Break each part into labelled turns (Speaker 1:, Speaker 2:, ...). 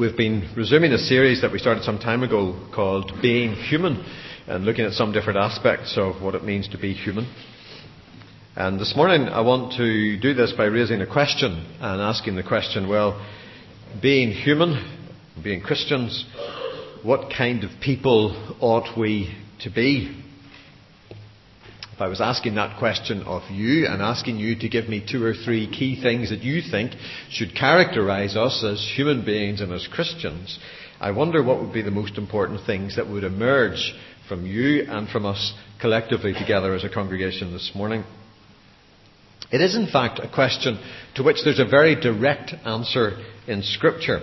Speaker 1: We've been resuming a series that we started some time ago called Being Human and looking at some different aspects of what it means to be human. And this morning I want to do this by raising a question and asking the question, well, being human, being Christians, what kind of people ought we to be? If I was asking that question of you and asking you to give me two or three key things that you think should characterize us as human beings and as Christians, I wonder what would be the most important things that would emerge from you and from us collectively together as a congregation this morning. It is, in fact, a question to which there's a very direct answer in Scripture.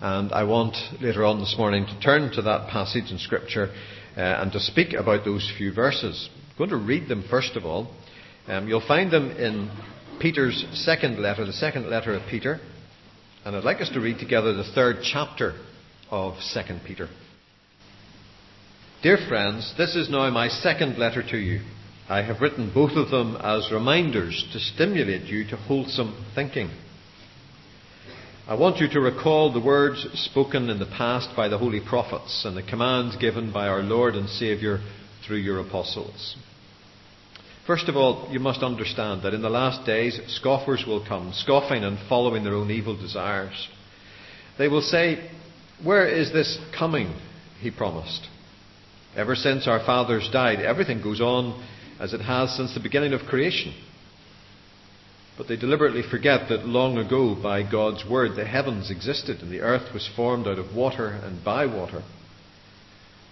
Speaker 1: And I want later on this morning to turn to that passage in Scripture uh, and to speak about those few verses. I'm going to read them first of all. Um, you'll find them in Peter's second letter, the second letter of Peter. And I'd like us to read together the third chapter of 2 Peter. Dear friends, this is now my second letter to you. I have written both of them as reminders to stimulate you to wholesome thinking. I want you to recall the words spoken in the past by the holy prophets and the commands given by our Lord and Saviour through your apostles. First of all, you must understand that in the last days, scoffers will come, scoffing and following their own evil desires. They will say, Where is this coming? He promised. Ever since our fathers died, everything goes on as it has since the beginning of creation. But they deliberately forget that long ago, by God's word, the heavens existed and the earth was formed out of water and by water.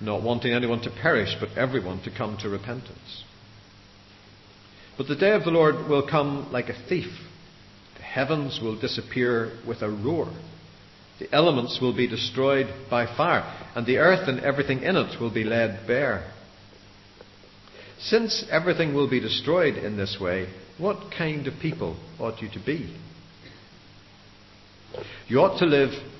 Speaker 1: not wanting anyone to perish, but everyone to come to repentance. But the day of the Lord will come like a thief. The heavens will disappear with a roar. The elements will be destroyed by fire, and the earth and everything in it will be laid bare. Since everything will be destroyed in this way, what kind of people ought you to be? You ought to live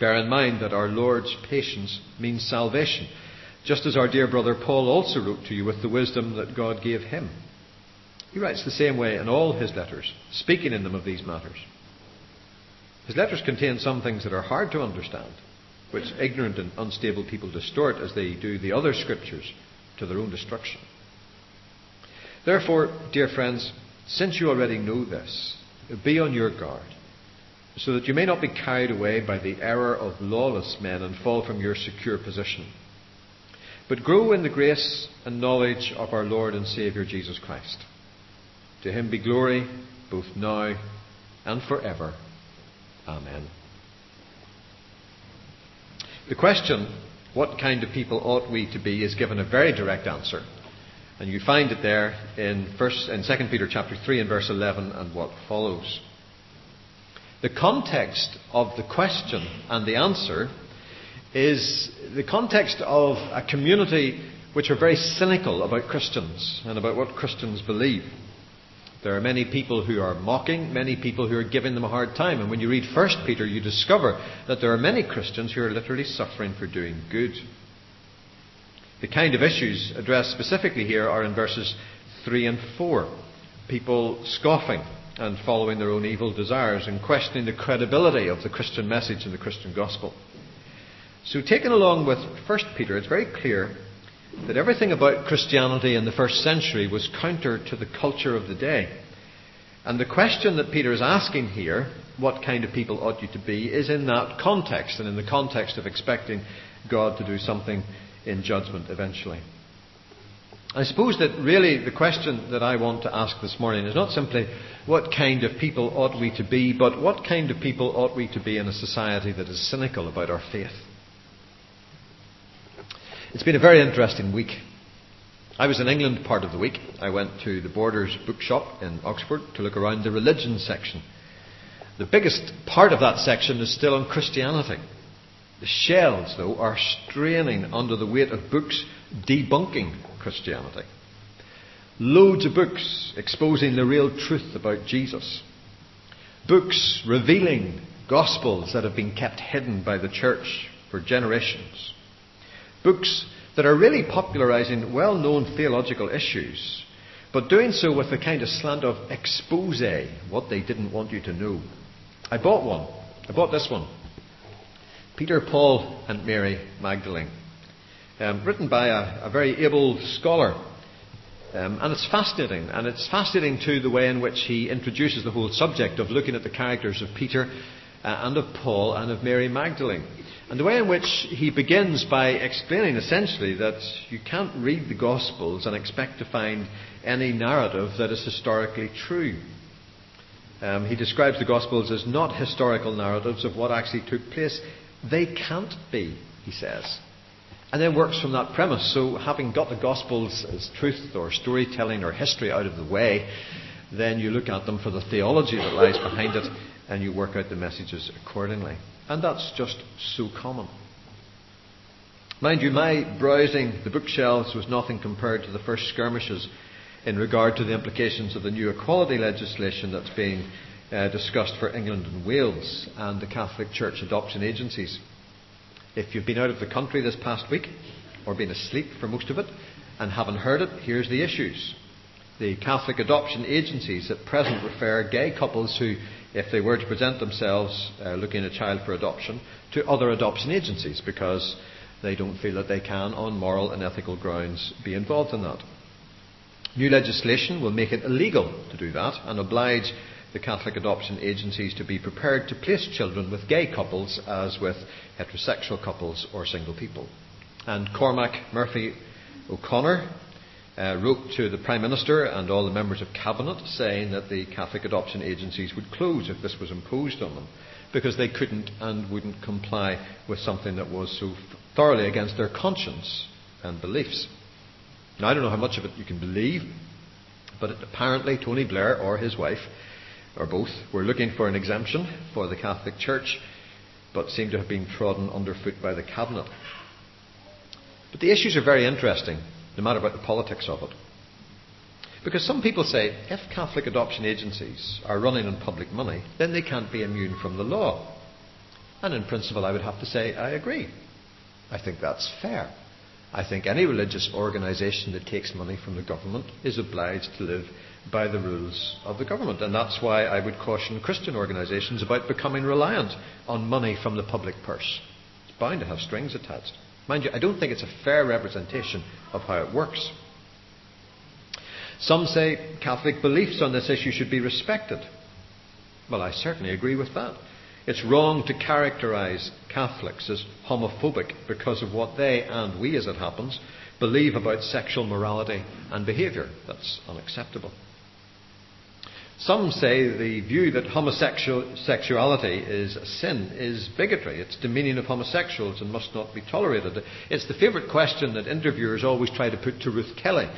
Speaker 1: Bear in mind that our Lord's patience means salvation, just as our dear brother Paul also wrote to you with the wisdom that God gave him. He writes the same way in all his letters, speaking in them of these matters. His letters contain some things that are hard to understand, which ignorant and unstable people distort as they do the other scriptures to their own destruction. Therefore, dear friends, since you already know this, be on your guard so that you may not be carried away by the error of lawless men and fall from your secure position. But grow in the grace and knowledge of our Lord and Saviour Jesus Christ. To him be glory both now and forever. Amen. The question, what kind of people ought we to be, is given a very direct answer. And you find it there in, first, in 2 Peter chapter 3 and verse 11 and what follows. The context of the question and the answer is the context of a community which are very cynical about Christians and about what Christians believe. There are many people who are mocking, many people who are giving them a hard time. And when you read 1 Peter, you discover that there are many Christians who are literally suffering for doing good. The kind of issues addressed specifically here are in verses 3 and 4. People scoffing, and following their own evil desires and questioning the credibility of the Christian message and the Christian gospel. So, taken along with 1 Peter, it's very clear that everything about Christianity in the first century was counter to the culture of the day. And the question that Peter is asking here, what kind of people ought you to be, is in that context, and in the context of expecting God to do something in judgment eventually. I suppose that really the question that I want to ask this morning is not simply what kind of people ought we to be, but what kind of people ought we to be in a society that is cynical about our faith. It's been a very interesting week. I was in England part of the week. I went to the Borders bookshop in Oxford to look around the religion section. The biggest part of that section is still on Christianity. The shelves, though, are straining under the weight of books debunking Christianity. Loads of books exposing the real truth about Jesus. Books revealing gospels that have been kept hidden by the church for generations. Books that are really popularizing well known theological issues, but doing so with a kind of slant of expose, what they didn't want you to know. I bought one. I bought this one. Peter, Paul, and Mary Magdalene. Um, written by a, a, very able scholar. Um, and it's fascinating. And it's fascinating, too, the way in which he introduces the whole subject of looking at the characters of Peter uh, and of Paul and of Mary Magdalene. And the way in which he begins by explaining essentially that you can't read the Gospels and expect to find any narrative that is historically true. Um, he describes the Gospels as not historical narratives of what actually took place. They can't be, he says. And then works from that premise. So, having got the Gospels as truth or storytelling or history out of the way, then you look at them for the theology that lies behind it and you work out the messages accordingly. And that's just so common. Mind you, my browsing the bookshelves was nothing compared to the first skirmishes in regard to the implications of the new equality legislation that's being uh, discussed for England and Wales and the Catholic Church adoption agencies. If you've been out of the country this past week, or been asleep for most of it, and haven't heard it, here's the issues. The Catholic adoption agencies at present refer gay couples who, if they were to present themselves uh, looking at a child for adoption, to other adoption agencies because they don't feel that they can, on moral and ethical grounds, be involved in that. New legislation will make it illegal to do that and oblige the Catholic adoption agencies to be prepared to place children with gay couples as with heterosexual couples or single people. And Cormac Murphy O'Connor uh, wrote to the Prime Minister and all the members of Cabinet saying that the Catholic adoption agencies would close if this was imposed on them because they couldn't and wouldn't comply with something that was so thoroughly against their conscience and beliefs. Now, I don't know how much of it you can believe, but apparently Tony Blair or his wife, or both, were looking for an exemption for the Catholic Church, but seem to have been trodden underfoot by the Cabinet. But the issues are very interesting, no matter about the politics of it. Because some people say if Catholic adoption agencies are running on public money, then they can't be immune from the law. And in principle, I would have to say I agree. I think that's fair. I think any religious organisation that takes money from the government is obliged to live by the rules of the government. And that's why I would caution Christian organisations about becoming reliant on money from the public purse. It's bound to have strings attached. Mind you, I don't think it's a fair representation of how it works. Some say Catholic beliefs on this issue should be respected. Well, I certainly agree with that. It's wrong to characterize Catholics as homophobic because of what they, and we as it happens, believe about sexual morality and behaviour. That's unacceptable. Some say the view that homosexuality is a sin is bigotry. It's demeaning of homosexuals and must not be tolerated. It's the favourite question that interviewers always try to put to Ruth Kelly,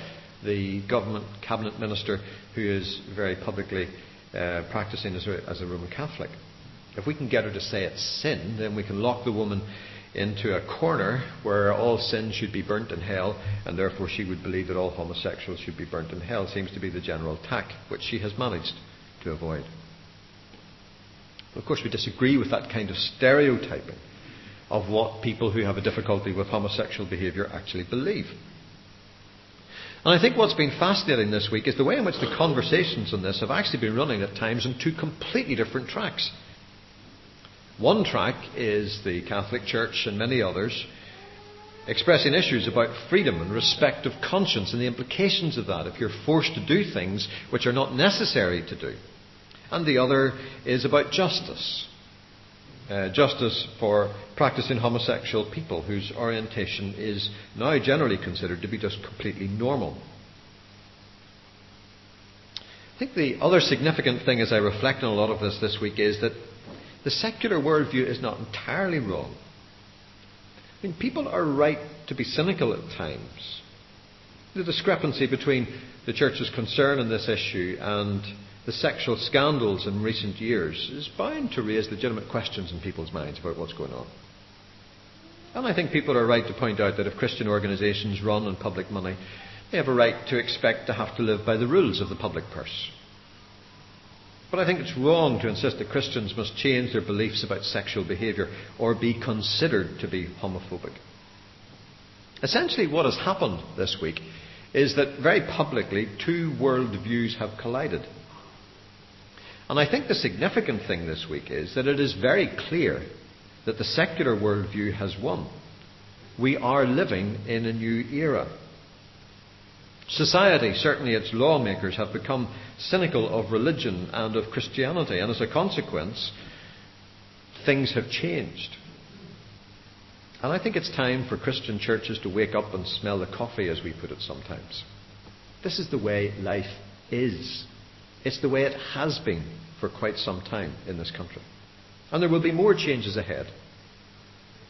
Speaker 1: the government cabinet minister who is very publicly uh, practicing as a, as a Roman Catholic. If we can get her to say it's sin, then we can lock the woman into a corner where all sin should be burnt in hell, and therefore she would believe that all homosexuals should be burnt in hell. Seems to be the general tack, which she has managed to avoid. Of course, we disagree with that kind of stereotyping of what people who have a difficulty with homosexual behaviour actually believe. And I think what's been fascinating this week is the way in which the conversations on this have actually been running at times on two completely different tracks. One track is the Catholic Church and many others expressing issues about freedom and respect of conscience and the implications of that if you're forced to do things which are not necessary to do. And the other is about justice. uh, justice for practicing homosexual people whose orientation is now generally considered to be just completely normal. I think the other significant thing as I reflect on a lot of this this week is that the secular worldview is not entirely wrong. I mean, people are right to be cynical at times. The discrepancy between the church's concern on this issue and the sexual scandals in recent years is bound to raise legitimate questions in people's minds about what's going on. And I think people are right to point out that if Christian organisations run on public money, they have a right to expect to have to live by the rules of the public purse. But I think it's wrong to insist that Christians must change their beliefs about sexual behaviour or be considered to be homophobic. Essentially, what has happened this week is that very publicly two worldviews have collided. And I think the significant thing this week is that it is very clear that the secular worldview has won. We are living in a new era. Society, certainly its lawmakers, have become cynical of religion and of Christianity, and as a consequence, things have changed. And I think it's time for Christian churches to wake up and smell the coffee, as we put it sometimes. This is the way life is. It's the way it has been for quite some time in this country. And there will be more changes ahead.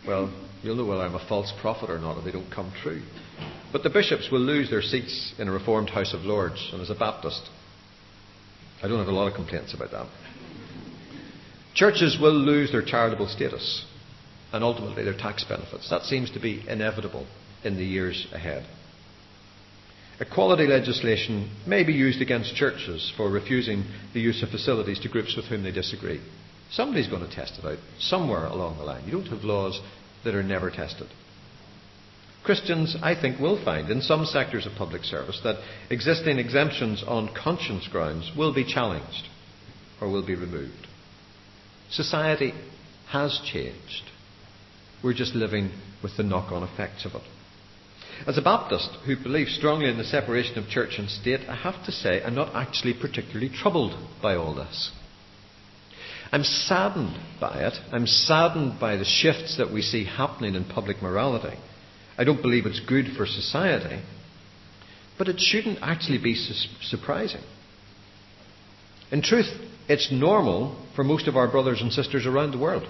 Speaker 1: Well, you'll know whether I'm a false prophet or not if they don't come true. But the bishops will lose their seats in a Reformed House of Lords, and as a Baptist, I don't have a lot of complaints about that. Churches will lose their charitable status and ultimately their tax benefits. That seems to be inevitable in the years ahead. Equality legislation may be used against churches for refusing the use of facilities to groups with whom they disagree. Somebody's going to test it out somewhere along the line. You don't have laws that are never tested. Christians, I think, will find in some sectors of public service that existing exemptions on conscience grounds will be challenged or will be removed. Society has changed. We're just living with the knock on effects of it. As a Baptist who believes strongly in the separation of church and state, I have to say I'm not actually particularly troubled by all this. I'm saddened by it. I'm saddened by the shifts that we see happening in public morality. I don't believe it's good for society, but it shouldn't actually be su- surprising. In truth, it's normal for most of our brothers and sisters around the world.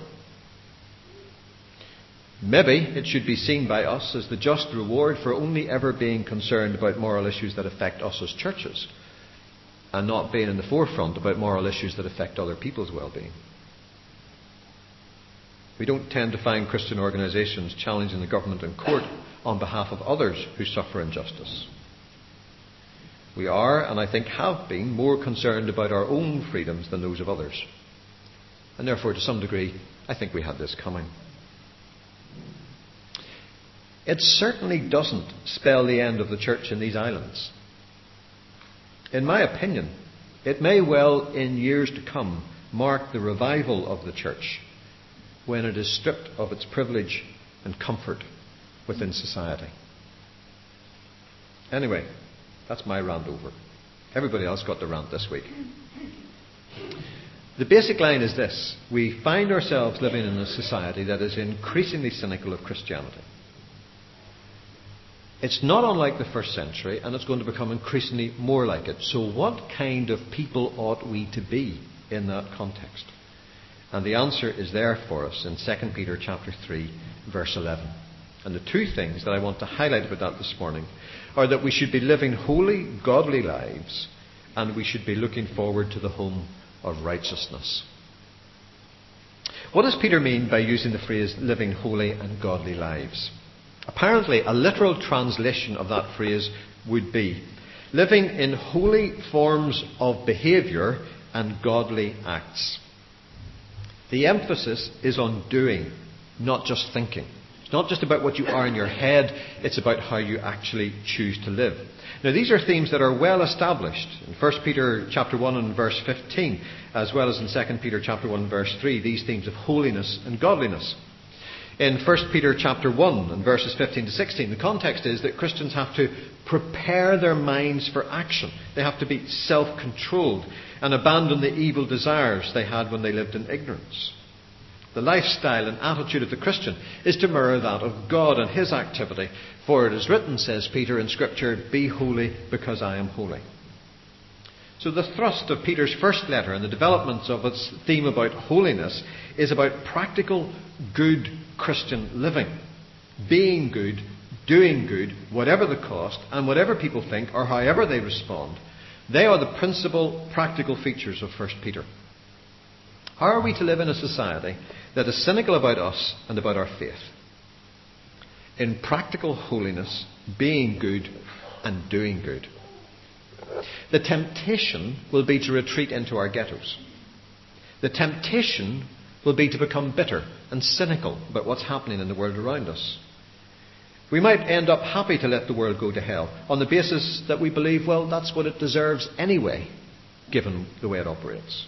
Speaker 1: Maybe it should be seen by us as the just reward for only ever being concerned about moral issues that affect us as churches and not being in the forefront about moral issues that affect other people's well being. We don't tend to find Christian organisations challenging the government in court on behalf of others who suffer injustice. We are, and I think have been, more concerned about our own freedoms than those of others. And therefore, to some degree, I think we had this coming. It certainly doesn't spell the end of the church in these islands. In my opinion, it may well, in years to come, mark the revival of the church when it is stripped of its privilege and comfort within society. Anyway, that's my rant over. Everybody else got the rant this week. The basic line is this we find ourselves living in a society that is increasingly cynical of Christianity. It's not unlike the first century, and it's going to become increasingly more like it. So, what kind of people ought we to be in that context? And the answer is there for us in 2 Peter chapter 3, verse 11. And the two things that I want to highlight about that this morning are that we should be living holy, godly lives, and we should be looking forward to the home of righteousness. What does Peter mean by using the phrase living holy and godly lives? Apparently, a literal translation of that phrase would be living in holy forms of behaviour and godly acts. The emphasis is on doing, not just thinking. It's not just about what you are in your head, it's about how you actually choose to live. Now these are themes that are well established in 1 Peter chapter 1 and verse 15, as well as in 2 Peter chapter 1 verse 3, these themes of holiness and godliness in 1 Peter chapter 1 and verses 15 to 16. The context is that Christians have to prepare their minds for action. They have to be self-controlled and abandon the evil desires they had when they lived in ignorance. The lifestyle and attitude of the Christian is to mirror that of God and His activity. For it is written, says Peter in Scripture, Be holy because I am holy. So the thrust of Peter's first letter and the developments of its theme about holiness is about practical, good Christian living. Being good, doing good, whatever the cost, and whatever people think or however they respond. They are the principal practical features of 1 Peter. How are we to live in a society that is cynical about us and about our faith? In practical holiness, being good and doing good. The temptation will be to retreat into our ghettos. The temptation will be to become bitter and cynical about what's happening in the world around us. We might end up happy to let the world go to hell on the basis that we believe, well, that's what it deserves anyway, given the way it operates.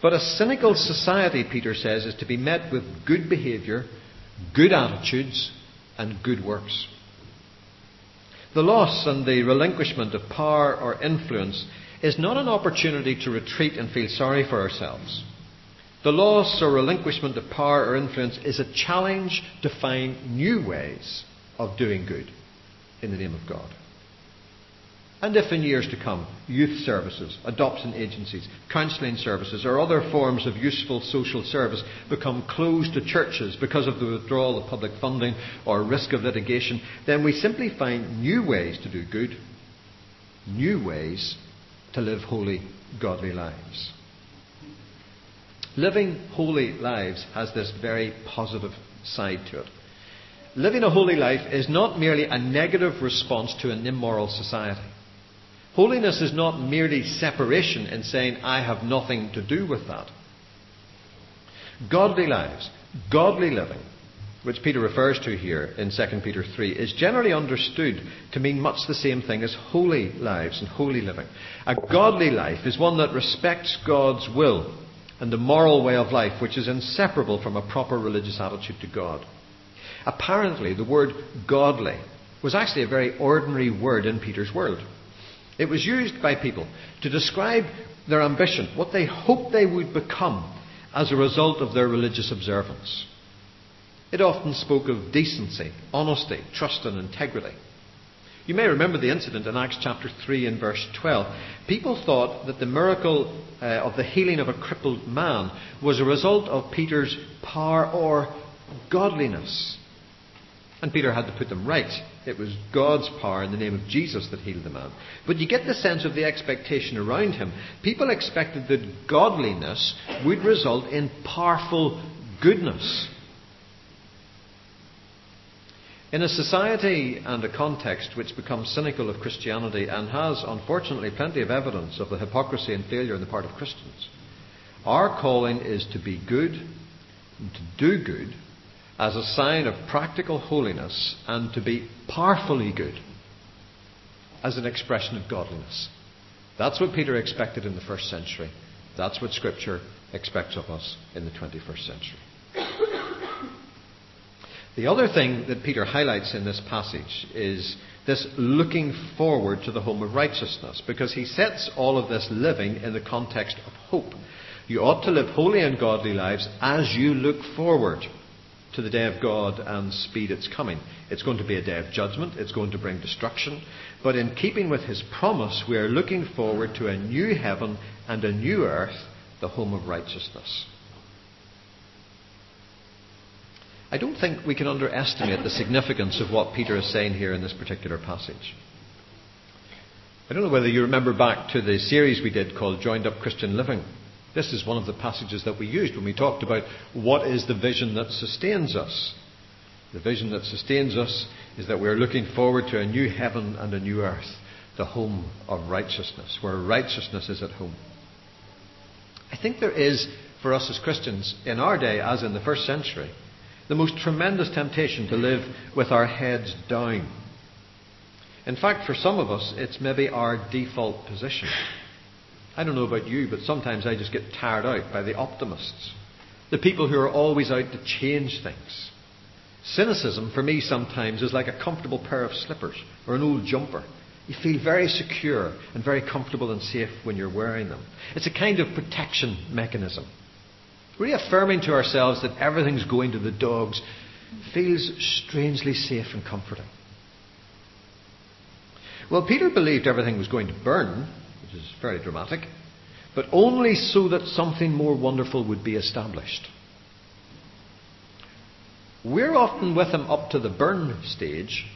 Speaker 1: But a cynical society, Peter says, is to be met with good behaviour, good attitudes, and good works. The loss and the relinquishment of power or influence is not an opportunity to retreat and feel sorry for ourselves. The loss or relinquishment of power or influence is a challenge to find new ways of doing good in the name of God. And if in years to come, youth services, adoption agencies, counselling services, or other forms of useful social service become closed to churches because of the withdrawal of public funding or risk of litigation, then we simply find new ways to do good, new ways to live holy, godly lives. Living holy lives has this very positive side to it. Living a holy life is not merely a negative response to an immoral society. Holiness is not merely separation and saying, I have nothing to do with that. Godly lives, godly living, which Peter refers to here in 2 Peter 3, is generally understood to mean much the same thing as holy lives and holy living. A godly life is one that respects God's will and the moral way of life, which is inseparable from a proper religious attitude to God. Apparently, the word godly was actually a very ordinary word in Peter's world. It was used by people to describe their ambition, what they hoped they would become as a result of their religious observance. It often spoke of decency, honesty, trust, and integrity. You may remember the incident in Acts chapter 3 and verse 12. People thought that the miracle uh, of the healing of a crippled man was a result of Peter's power or godliness. And Peter had to put them right. It was God's power in the name of Jesus that healed the man. But you get the sense of the expectation around him. People expected that godliness would result in powerful goodness. In a society and a context which becomes cynical of Christianity and has, unfortunately, plenty of evidence of the hypocrisy and failure on the part of Christians, our calling is to be good and to do good as a sign of practical holiness and to be powerfully good as an expression of godliness. That's what Peter expected in the first century. That's what Scripture expects of us in the 21st century. The other thing that Peter highlights in this passage is this looking forward to the home of righteousness, because he sets all of this living in the context of hope. You ought to live holy and godly lives as you look forward to the day of God and speed its coming. It's going to be a day of judgment, it's going to bring destruction. But in keeping with his promise, we are looking forward to a new heaven and a new earth, the home of righteousness. I don't think we can underestimate the significance of what Peter is saying here in this particular passage. I don't know whether you remember back to the series we did called Joined Up Christian Living. This is one of the passages that we used when we talked about what is the vision that sustains us. The vision that sustains us is that we're looking forward to a new heaven and a new earth, the home of righteousness, where righteousness is at home. I think there is, for us as Christians, in our day, as in the first century, the most tremendous temptation to live with our heads down. In fact, for some of us, it's maybe our default position. I don't know about you, but sometimes I just get tired out by the optimists, the people who are always out to change things. Cynicism, for me, sometimes is like a comfortable pair of slippers or an old jumper. You feel very secure and very comfortable and safe when you're wearing them. It's a kind of protection mechanism. Reaffirming to ourselves that everything's going to the dogs feels strangely safe and comforting. Well, Peter believed everything was going to burn, which is very dramatic, but only so that something more wonderful would be established. We're often with him up to the burn stage,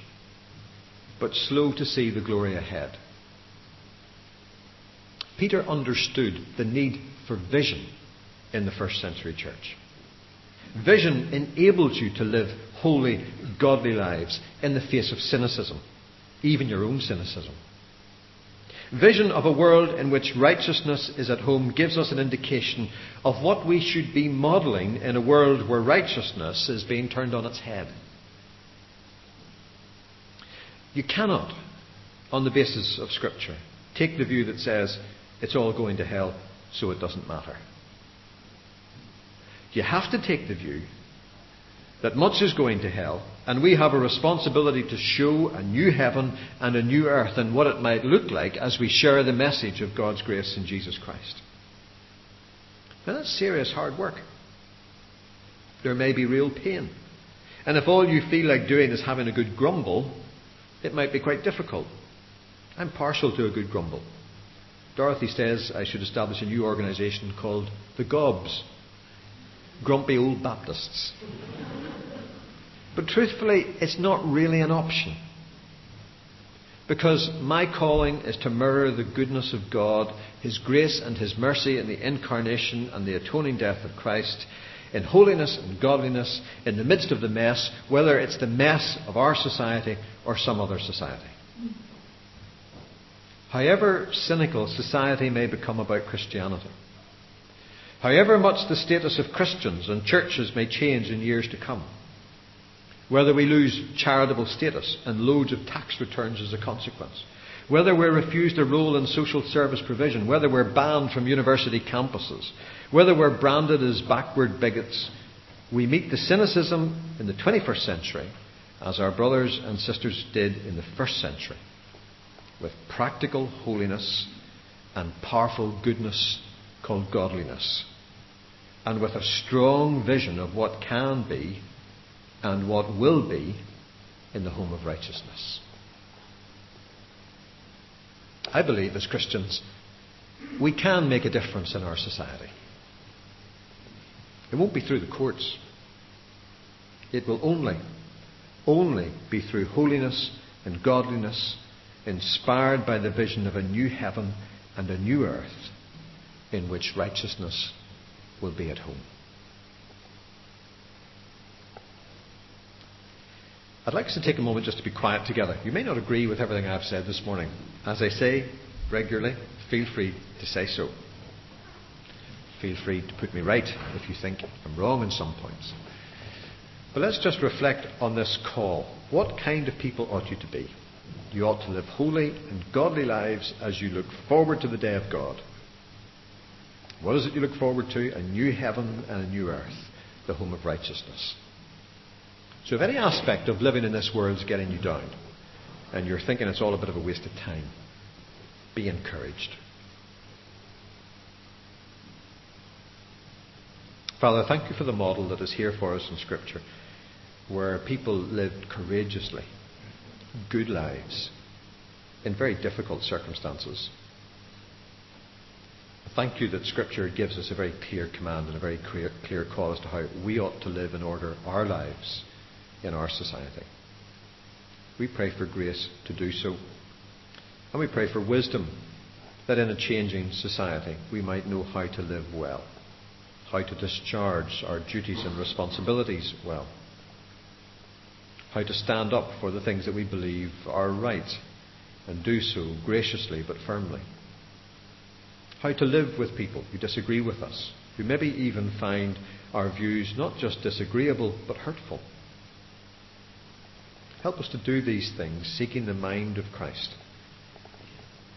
Speaker 1: but slow to see the glory ahead. Peter understood the need for vision in the first century church. Vision enables you to live holy, godly lives in the face of cynicism, even your own cynicism. Vision of a world in which righteousness is at home gives us an indication of what we should be modelling in a world where righteousness is being turned on its head. You cannot, on the basis of Scripture, take the view that says it's all going to hell, so it doesn't matter. You have to take the view that much is going to hell, and we have a responsibility to show a new heaven and a new earth and what it might look like as we share the message of God's grace in Jesus Christ. Now, that's serious hard work. There may be real pain. And if all you feel like doing is having a good grumble, it might be quite difficult. I'm partial to a good grumble. Dorothy says I should establish a new organisation called the Gobs grumpy old Baptists. But truthfully, it's not really an option. Because my calling is to mirror the goodness of God, His grace and His mercy in the incarnation and the atoning death of Christ, in holiness and godliness, in the midst of the mess, whether it's the mess of our society or some other society. Mm. However cynical society may become about Christianity, However much the status of Christians and churches may change in years to come, whether we lose charitable status and loads of tax returns as a consequence, whether we're refused a role in social service provision, whether we're banned from university campuses, whether we're branded as backward bigots, we meet the cynicism in the 21st century as our brothers and sisters did in the first century, with practical holiness and powerful goodness called godliness and with a strong vision of what can be and what will be in the home of righteousness. I believe as Christians, we can make a difference in our society. It won't be through the courts. It will only, only be through holiness and godliness, inspired by the vision of a new heaven and a new earth in which righteousness will be at home. I'd like us to take a moment just to be quiet together. You may not agree with everything I've said this morning. As I say regularly, feel free to say so. Feel free to put me right if you think I'm wrong in some points. But let's just reflect on this call. What kind of people ought you to be? You ought to live holy and godly lives as you look forward to the day of God. What is it you look forward to? A new heaven and a new earth, the home of righteousness. So if any aspect of living in this world is getting you down, and you're thinking it's all a bit of a waste of time, be encouraged. Father, thank you for the model that is here for us in Scripture, where people lived courageously, good lives, in very difficult circumstances. Thank you that Scripture gives us a very clear command and a very clear, clear call as to how we ought to live and order our lives in our society. We pray for grace to do so. And we pray for wisdom that in a changing society we might know how to live well, how to discharge our duties and responsibilities well, how to stand up for the things that we believe are right and do so graciously but firmly how to live with people who disagree with us, who maybe even find our views not just disagreeable but hurtful. Help us to do these things seeking the mind of Christ.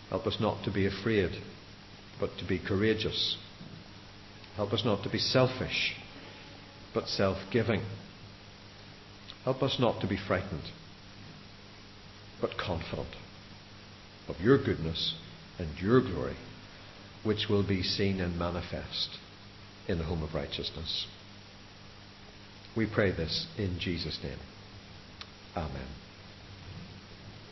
Speaker 1: Help us not to be afraid, but to be courageous. Help us not to be selfish, but self giving. Help us not to be frightened, but confident of your goodness and your glory which will be seen and manifest in the home of righteousness. We pray this in Jesus' name. Amen.